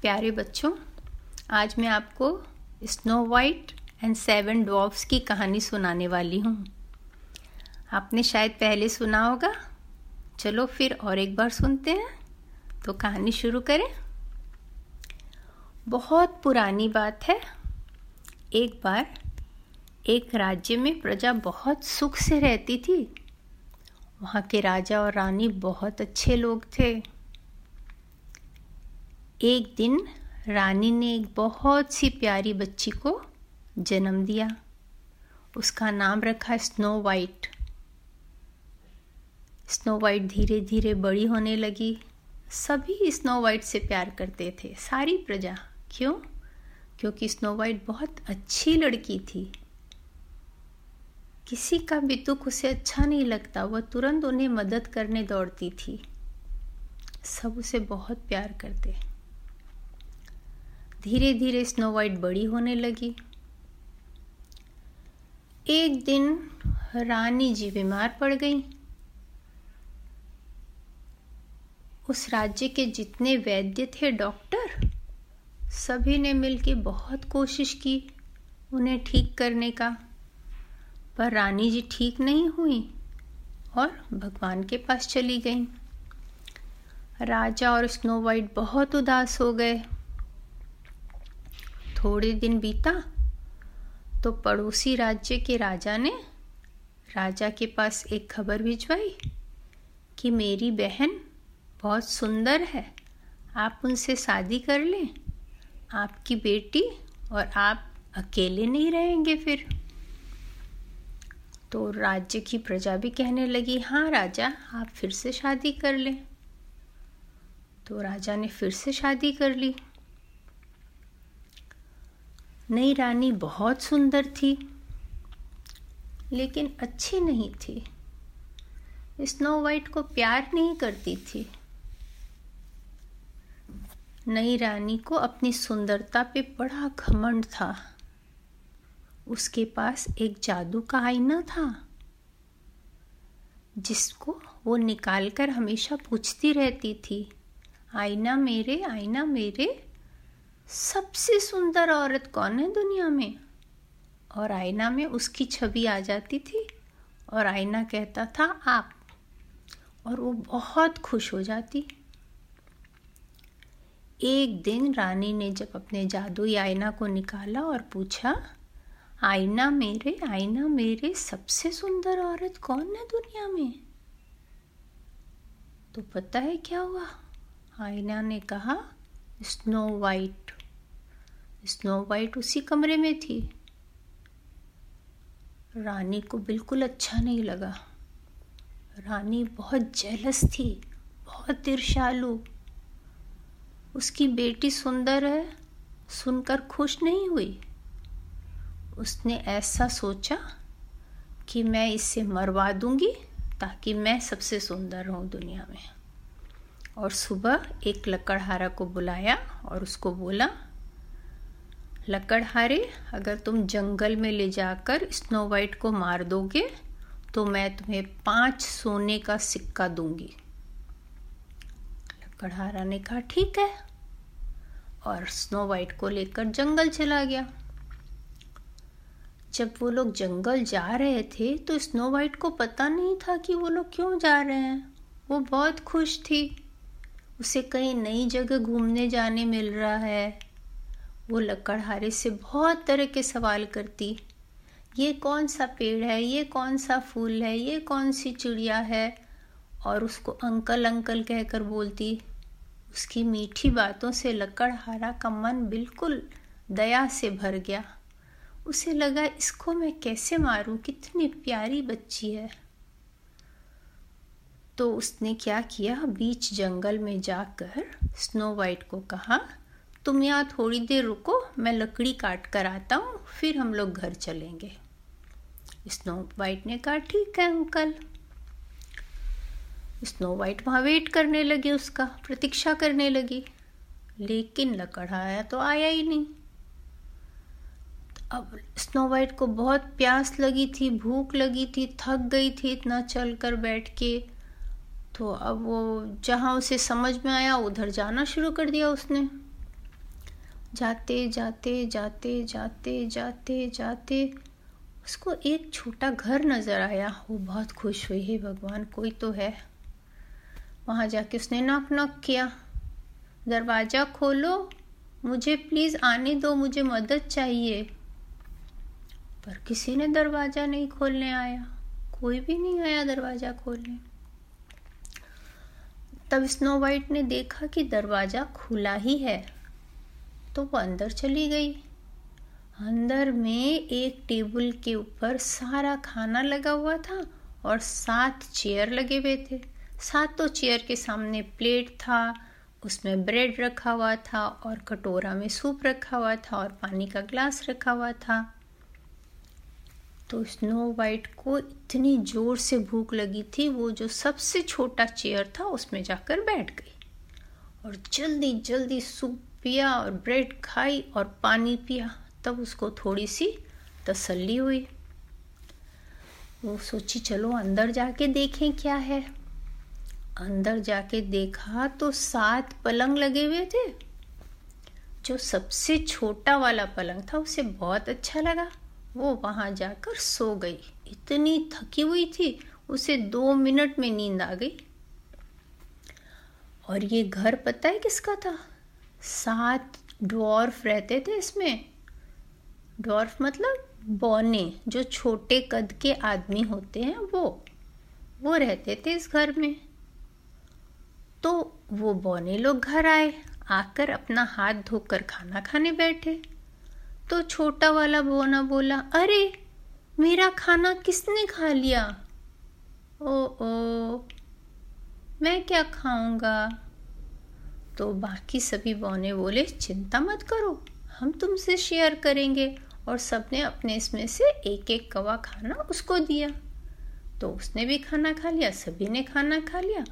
प्यारे बच्चों, आज मैं आपको Snow White and seven dwarfs की कहानी सुनाने वाली हूँ। आपने शायद पहले सुना होगा। चलो फिर और एक बार सुनते हैं तो कहानी शुरू करें। बहुत पुरानी बात है। एक बार एक राज्य में प्रजा बहुत सुख से रहती थी। वहाँ के राजा और रानी बहुत अच्छे लोग थे। एक दिन रानी ने एक बहुत सी प्यारी बच्ची को जन्म दिया। उसका नाम रखा स्नो वाइट। स्नो वाइट धीरे धीरे बड़ी होने लगी। सभी स्नो वाइट से प्यार करते थे, सारी प्रजा। क्यों? क्योंकि स्नो वाइट बहुत अच्छी लड़की थी। किसी का भी दुख उसे अच्छा नहीं लगता, वह तुरंत उन्हें मदद करने दौड़ती थी। सब उसे बहुत प्यार करते। धीरे धीरे स्नो वाइट बड़ी होने लगी। एक दिन रानी जी बीमार पड़ गई। उस राज्य के जितने वैद्य थे डॉक्टर सभी ने मिलकर बहुत कोशिश की उन्हें ठीक करने का। पर रानी जी ठीक नहीं हुई और भगवान के पास चली गई। राजा और स्नो वाइट बहुत उदास हो गए। थोड़े दिन बीता तो पड़ोसी राज्य के राजा ने राजा के पास एक खबर भिजवाई कि मेरी बहन बहुत सुंदर है, आप उनसे शादी कर लें। आपकी बेटी और आप अकेले नहीं रहेंगे फिर। तो राज्य की प्रजा भी कहने लगी हाँ राजा, आप फिर से शादी कर लें। तो राजा ने फिर से शादी कर ली। नई रानी बहुत सुंदर थी, लेकिन अच्छी नहीं थी। स्नो वाइट को प्यार नहीं करती थी। नई रानी को अपनी सुंदरता पे बड़ा घमंड था। उसके पास एक जादू का आईना था, जिसको वो निकालकर हमेशा पूछती रहती थी, आईना मेरे आईना मेरे? सबसे सुंदर औरत कौन है दुनिया में? और आईना में उसकी छवि आ जाती थी, और आईना कहता था, आप। और वो बहुत खुश हो जाती। एक दिन रानी ने जब अपने जादुई आईना को निकाला और पूछा, आईना मेरे आईना मेरे, सबसे सुंदर औरत कौन है दुनिया में? तो पता है क्या हुआ? आईना ने कहा, स्नो वाइट। स्नो वाइट उसी कमरे में थी। रानी को बिल्कुल अच्छा नहीं लगा। रानी बहुत जेलस थी, बहुत ईर्षालु उसकी बेटी सुंदर है, सुनकर खुश नहीं हुई। उसने ऐसा सोचा कि मैं इसे मरवा दूँगी ताकि मैं सबसे सुंदर हूँ दुनिया में। और सुबह एक लकड़हारा को बुलाया और उसको बोला लकड़हारे अगर तुम जंगल में ले जाकर स्नो वाइट को मार दोगे तो मैं तुम्हें पाँच सोने का सिक्का दूँगी। लकड़हारा ने कहा ठीक है। और स्नो वाइट को लेकर जंगल चला गया। जब वो लोग जंगल जा रहे थे तो स्नो वाइट को पता नहीं था कि वो लोग क्यों जा रहे हैं। वो बहुत खुश थी। उसे कहीं नई जगह घूमने जाने मिल रहा है। वो लकड़हारे से बहुत तरह के सवाल करती, ये कौन सा पेड़ है? ये कौन सा फूल है? ये कौन सी चिड़िया है? और उसको अंकल अंकल कहकर बोलती, उसकी मीठी बातों से लकड़हारा का मन बिल्कुल दया से भर गया। उसे लगा, इसको मैं कैसे मारूं? कितनी प्यारी बच्ची है। तो उसने क्या किया? बीच जंगल में जाकर स्नो वाइट को कहा तुम यहाँ थोड़ी देर रुको, मैं लकड़ी काट कर आता हूँ, फिर हम लोग घर चलेंगे। स्नो वाइट ने कहा, ठीक है अंकल। स्नो वाइट वहाँ वेट करने लगी, उसका प्रतीक्षा करने लगी। लेकिन लकड़ाया तो आया ही नहीं। अब स्नो वाइट को बहुत प्यास लगी थी, भूख लगी थी, थक गई थी इतना चल कर बैठ के। तो अब वो जहाँ उसे समझ में आया, उधर जाना शुरू कर दिया उसने। जाते जाते जाते जाते जाते जाते। उसको एक छोटा घर नज़र आया। वो बहुत खुश हुई। है भगवान, कोई तो है। वहाँ जाके उसने नॉक नॉक किया। दरवाज़ा खोलो। मुझे प्लीज़ आने दो। मुझे मदद चाहिए। पर किसी ने दरवाज़ा नहीं खोलने आया। कोई भी नहीं आया दरवाज़ा खोलने। तब स्नो वाइट ने देखा कि दरवाज़ा खुला ही है। तो वो अंदर चली गई। अंदर में एक टेबल के ऊपर सारा खाना लगा हुआ था और सात चेयर लगे हुए थे। सातों चेयर के सामने प्लेट था, उसमें ब्रेड रखा हुआ था और कटोरा में सूप रखा हुआ था और पानी का ग्लास रखा हुआ था। तो स्नो वाइट को इतनी ज़ोर से भूख लगी थी, वो जो सबसे छोटा चेयर था उसमें जाकर बैठ गई और जल्दी जल्दी सूप पिया और ब्रेड खाई और पानी पिया, तब उसको थोड़ी सी तसल्ली हुई। वो सोची, चलो अंदर जाके देखें क्या है। अंदर जाके देखा तो सात पलंग लगे हुए थे। जो सबसे छोटा वाला पलंग था, उसे बहुत अच्छा लगा। वो वहाँ जाकर सो गई। इतनी थकी हुई थी, उसे दो मिनट में नींद आ गई। और ये घर पता है किसका था? सात डॉर्फ रहते थे इसमें। डॉर्फ मतलब बौने, जो छोटे कद के आदमी होते हैं, वो वो रहते थे इस घर में। तो वो बौने लोग घर आए, आकर अपना हाथ धोकर खाना खाने बैठे। तो छोटा वाला बोना बोला, अरे, मेरा खाना किसने खा लिया? ओ ओ मैं क्या खाऊँगा? तो बाकी सभी बौने बोले, चिंता मत करो, हम तुमसे शेयर करेंगे। और सबने अपने इसमें से एक एक कवा खाना उसको दिया। तो उसने भी खाना खा लिया, सभी ने खाना खा लिया।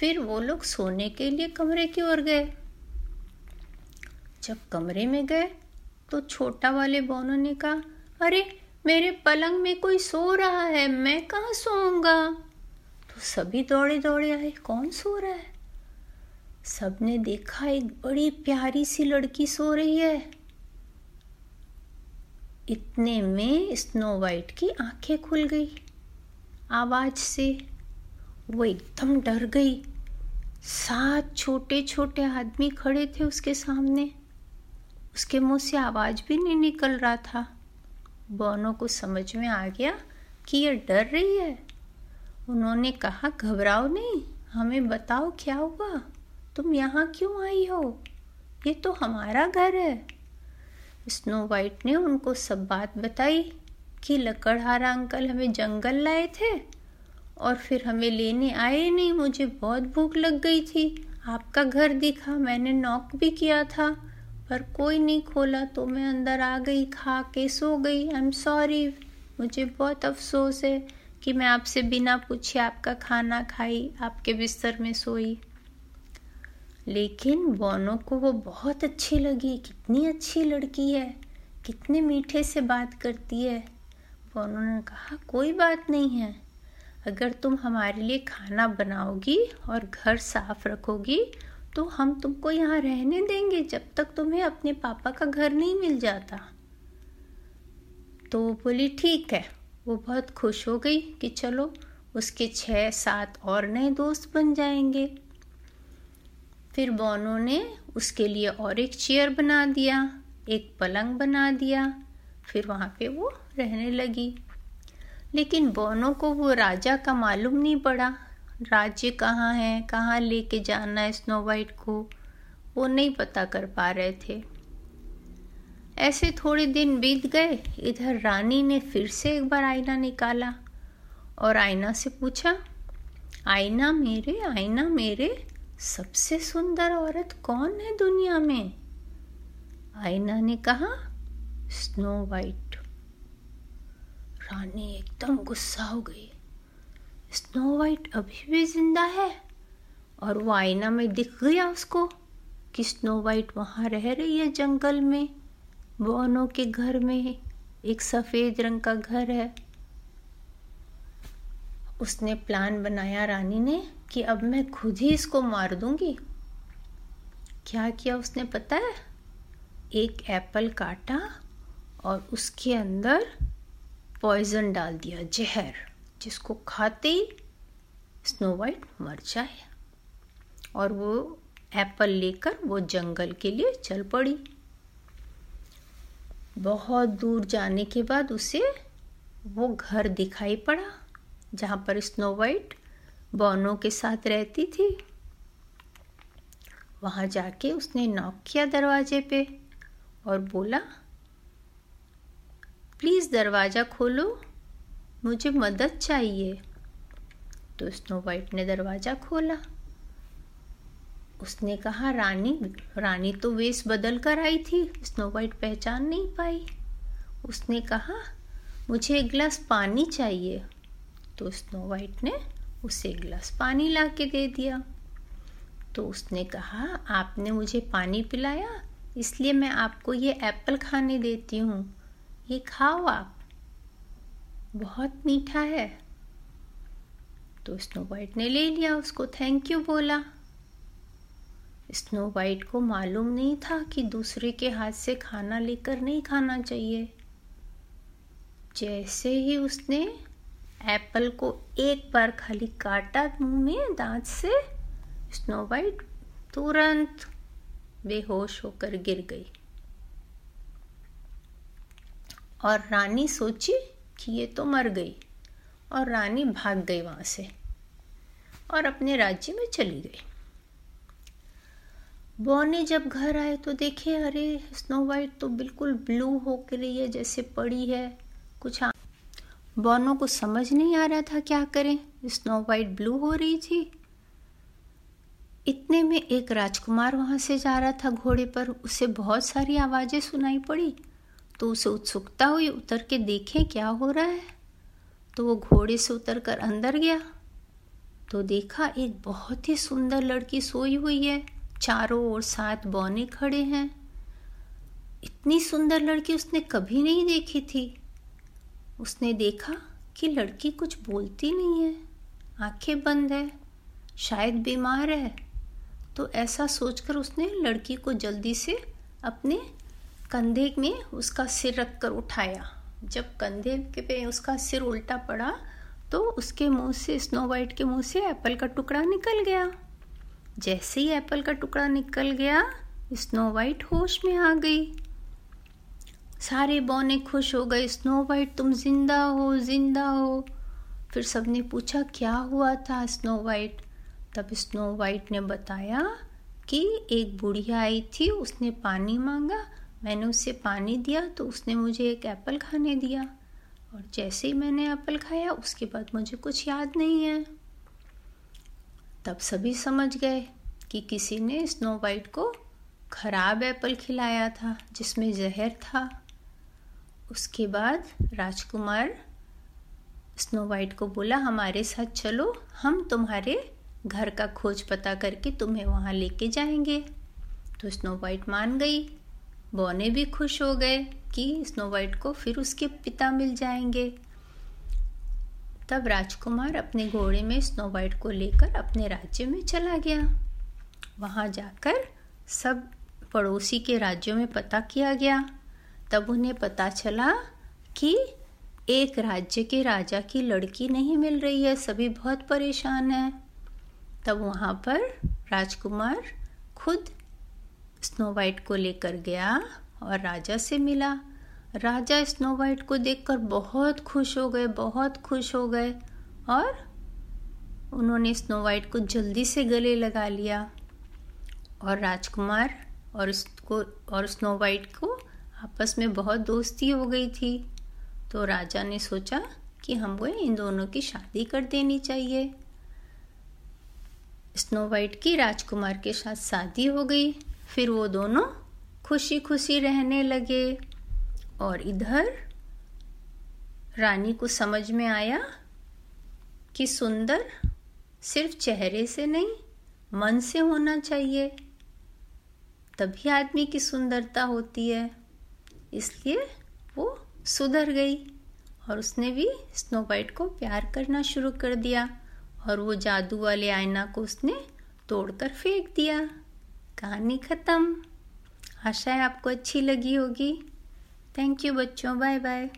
फिर वो लोग सोने के लिए कमरे की ओर गए। जब कमरे में गए तो छोटा वाले बोनो ने कहा, अरे, मेरे पलंग में कोई सो रहा है, मैं कहा सोऊँगा? तो सभी दौड़े दौड़े आए, कौन सो रहा है? सबने देखा एक बड़ी प्यारी सी लड़की सो रही है। इतने में स्नो वाइट की आँखें खुल गई। आवाज़ से वो एकदम डर गई। सात छोटे छोटे आदमी खड़े थे उसके सामने। उसके मुँह से आवाज़ भी नहीं निकल रहा था। बोनो को समझ में आ गया कि ये डर रही है। उन्होंने कहा, घबराओ नहीं, हमें बताओ क्या हुआ? तुम यहाँ क्यों आई हो? ये तो हमारा घर है। स्नो वाइट ने उनको सब बात बताई कि लकड़हारा अंकल हमें जंगल लाए थे और फिर हमें लेने आए नहीं, मुझे बहुत भूख लग गई थी। आपका घर दिखा, मैंने नॉक भी किया था, पर कोई नहीं खोला तो मैं अंदर आ गई, खा के सो गई। आई एम सॉरी मुझे बहुत अफसोस है कि मैं आपसे बिना पूछे आपका खाना खाई, आपके बिस्तर में सोई। लेकिन बोनो को वो बहुत अच्छी लगी। कितनी अच्छी लड़की है। कितने मीठे से बात करती है। बोनो ने कहा, कोई बात नहीं है। अगर तुम हमारे लिए खाना बनाओगी और घर साफ़ रखोगी तो हम तुमको यहाँ रहने देंगे जब तक तुम्हें अपने पापा का घर नहीं मिल जाता। तो बोली, ठीक है। वो बहुत खुश हो गई कि चलो, उसके छः सात और नए दोस्त बन जाएँगे। फिर बोनो ने उसके लिए और एक चेयर बना दिया, एक पलंग बना दिया, फिर वहाँ पे वो रहने लगी। लेकिन बोनो को वो राजा का मालूम नहीं पड़ा। राज्य कहाँ है, कहाँ लेके जाना है स्नो वाइट को, वो नहीं पता कर पा रहे थे। ऐसे थोड़े दिन बीत गए, इधर रानी ने फिर से एक बार आईना निकाला और आईना से पूछा, आईना मेरे आईना मेरे सबसे सुंदर औरत कौन है दुनिया में? आईना ने कहा, स्नो वाइट। रानी एकदम गुस्सा हो गई। स्नो वाइट अभी भी ज़िंदा है? और वो आईना में दिख गया उसको कि स्नो वाइट वहाँ रह रही है जंगल में। बोनों के घर में एक सफ़ेद रंग का घर है। उसने प्लान बनाया रानी ने कि अब मैं खुद ही इसको मार दूँगी? क्या किया उसने पता है? एक एप्पल काटा और उसके अंदर पॉइजन डाल दिया, जहर, जिसको खाते ही स्नो वाइट मर जाए। और वो एप्पल लेकर वो जंगल के लिए चल पड़ी। बहुत दूर जाने के बाद उसे वो घर दिखाई पड़ा, जहाँ पर स्नो वाइट बॉनों के साथ रहती थी। वहाँ जाके उसने नॉक किया दरवाजे पे और बोला प्लीज़ दरवाज़ा खोलो, मुझे मदद चाहिए। तो स्नो वाइट ने दरवाज़ा खोला। उसने कहा, रानी रानी तो वेश बदल कर आई थी स्नो वाइट पहचान नहीं पाई। उसने कहा, मुझे एक गिलास पानी चाहिए। तो स्नो वाइट ने उसे एक गिलास पानी ला के दे दिया। तो उसने कहा, आपने मुझे पानी पिलाया, इसलिए मैं आपको ये एप्पल खाने देती हूँ। ये खाओ आप। बहुत मीठा है। तो स्नो वाइट ने ले लिया, उसको थैंक यू बोला। स्नो वाइट को मालूम नहीं था कि दूसरे के हाथ से खाना लेकर नहीं खाना चाहिए। जैसे ही उसने एप्पल को एक बार खाली काटा मुँह में, दांत से स्नो वाइट तुरंत बेहोश होकर गिर गई। और रानी सोची कि ये तो मर गई, और रानी भाग गई वहाँ से, और अपने राज्य में चली गई। बोने जब घर आए तो देखे, अरे स्नो वाइट तो बिल्कुल ब्लू होकर रही है, जैसे पड़ी है, कुछ बॉनो को समझ नहीं आ रहा था क्या करें। स्नो वाइट ब्लू हो रही थी। इतने में एक राजकुमार वहाँ से जा रहा था घोड़े पर। उसे बहुत सारी आवाज़ें सुनाई पड़ी। तो उसे उत्सुकता हुई, उतर के देखे क्या हो रहा है। तो वो घोड़े से उतर कर अंदर गया। तो देखा, एक बहुत ही सुंदर लड़की सोई हुई है। चारों ओर सात बौने खड़े हैं। इतनी सुंदर लड़की उसने कभी नहीं देखी थी। उसने देखा कि लड़की कुछ बोलती नहीं है। आँखें बंद है, शायद बीमार है। तो ऐसा सोचकर उसने लड़की को जल्दी से अपने कंधे में उसका सिर रख कर उठाया। जब कंधे के पे उसका सिर उल्टा पड़ा तो उसके मुँह से, स्नो वाइट के मुँह से एप्पल का टुकड़ा निकल गया। जैसे ही एप्पल का टुकड़ा निकल गया, स्नो वाइट होश में आ गई। सारे बौने खुश हो गए, स्नो वाइट, तुम ज़िंदा हो ज़िंदा हो। फिर सबने पूछा, क्या हुआ था स्नो वाइट? तब स्नो वाइट ने बताया कि एक बुढ़िया आई थी, उसने पानी मांगा, मैंने उसे पानी दिया तो उसने मुझे एक एप्पल खाने दिया। और जैसे ही मैंने एप्पल खाया, उसके बाद मुझे कुछ याद नहीं है। तब सभी समझ गए कि किसी ने स्नो वाइट को खराब एप्पल खिलाया था, जिसमें जहर था। उसके बाद राजकुमार स्नो वाइट को बोला, हमारे साथ चलो, हम तुम्हारे घर का खोज पता करके तुम्हें वहाँ लेके जाएँगे। तो स्नो वाइट मान गई। बौने भी खुश हो गए कि स्नो वाइट को फिर उसके पिता मिल जाएँगे। तब राजकुमार अपने घोड़े में स्नो वाइट को लेकर अपने राज्य में चला गया। वहाँ जाकर सब पड़ोसी के राज्यों में पता किया गया। तब उन्हें पता चला कि एक राज्य के राजा की लड़की नहीं मिल रही है, सभी बहुत परेशान हैं। तब वहाँ पर राजकुमार खुद स्नो वाइट को लेकर गया और राजा से मिला। राजा स्नो वाइट को देखकर बहुत खुश हो गए, बहुत खुश हो गए और उन्होंने स्नो वाइट को जल्दी से गले लगा लिया और राजकुमार और उसको और स्नो वाइट को आपस में बहुत दोस्ती हो गई थी। तो राजा ने सोचा कि हमको इन दोनों की शादी कर देनी चाहिए। स्नो वाइट की राजकुमार के साथ शादी हो गई। फिर वो दोनों खुशी खुशी रहने लगे और इधर रानी को समझ में आया कि सुंदर सिर्फ़ चेहरे से नहीं, मन से होना चाहिए। तभी आदमी की सुंदरता होती है। इसलिए वो सुधर गई और उसने भी स्नो वाइट को प्यार करना शुरू कर दिया और वो जादू वाले आईना को उसने तोड़कर फेंक दिया। कहानी ख़त्म। आशा है आपको अच्छी लगी होगी। थैंक यू बच्चों। Bye bye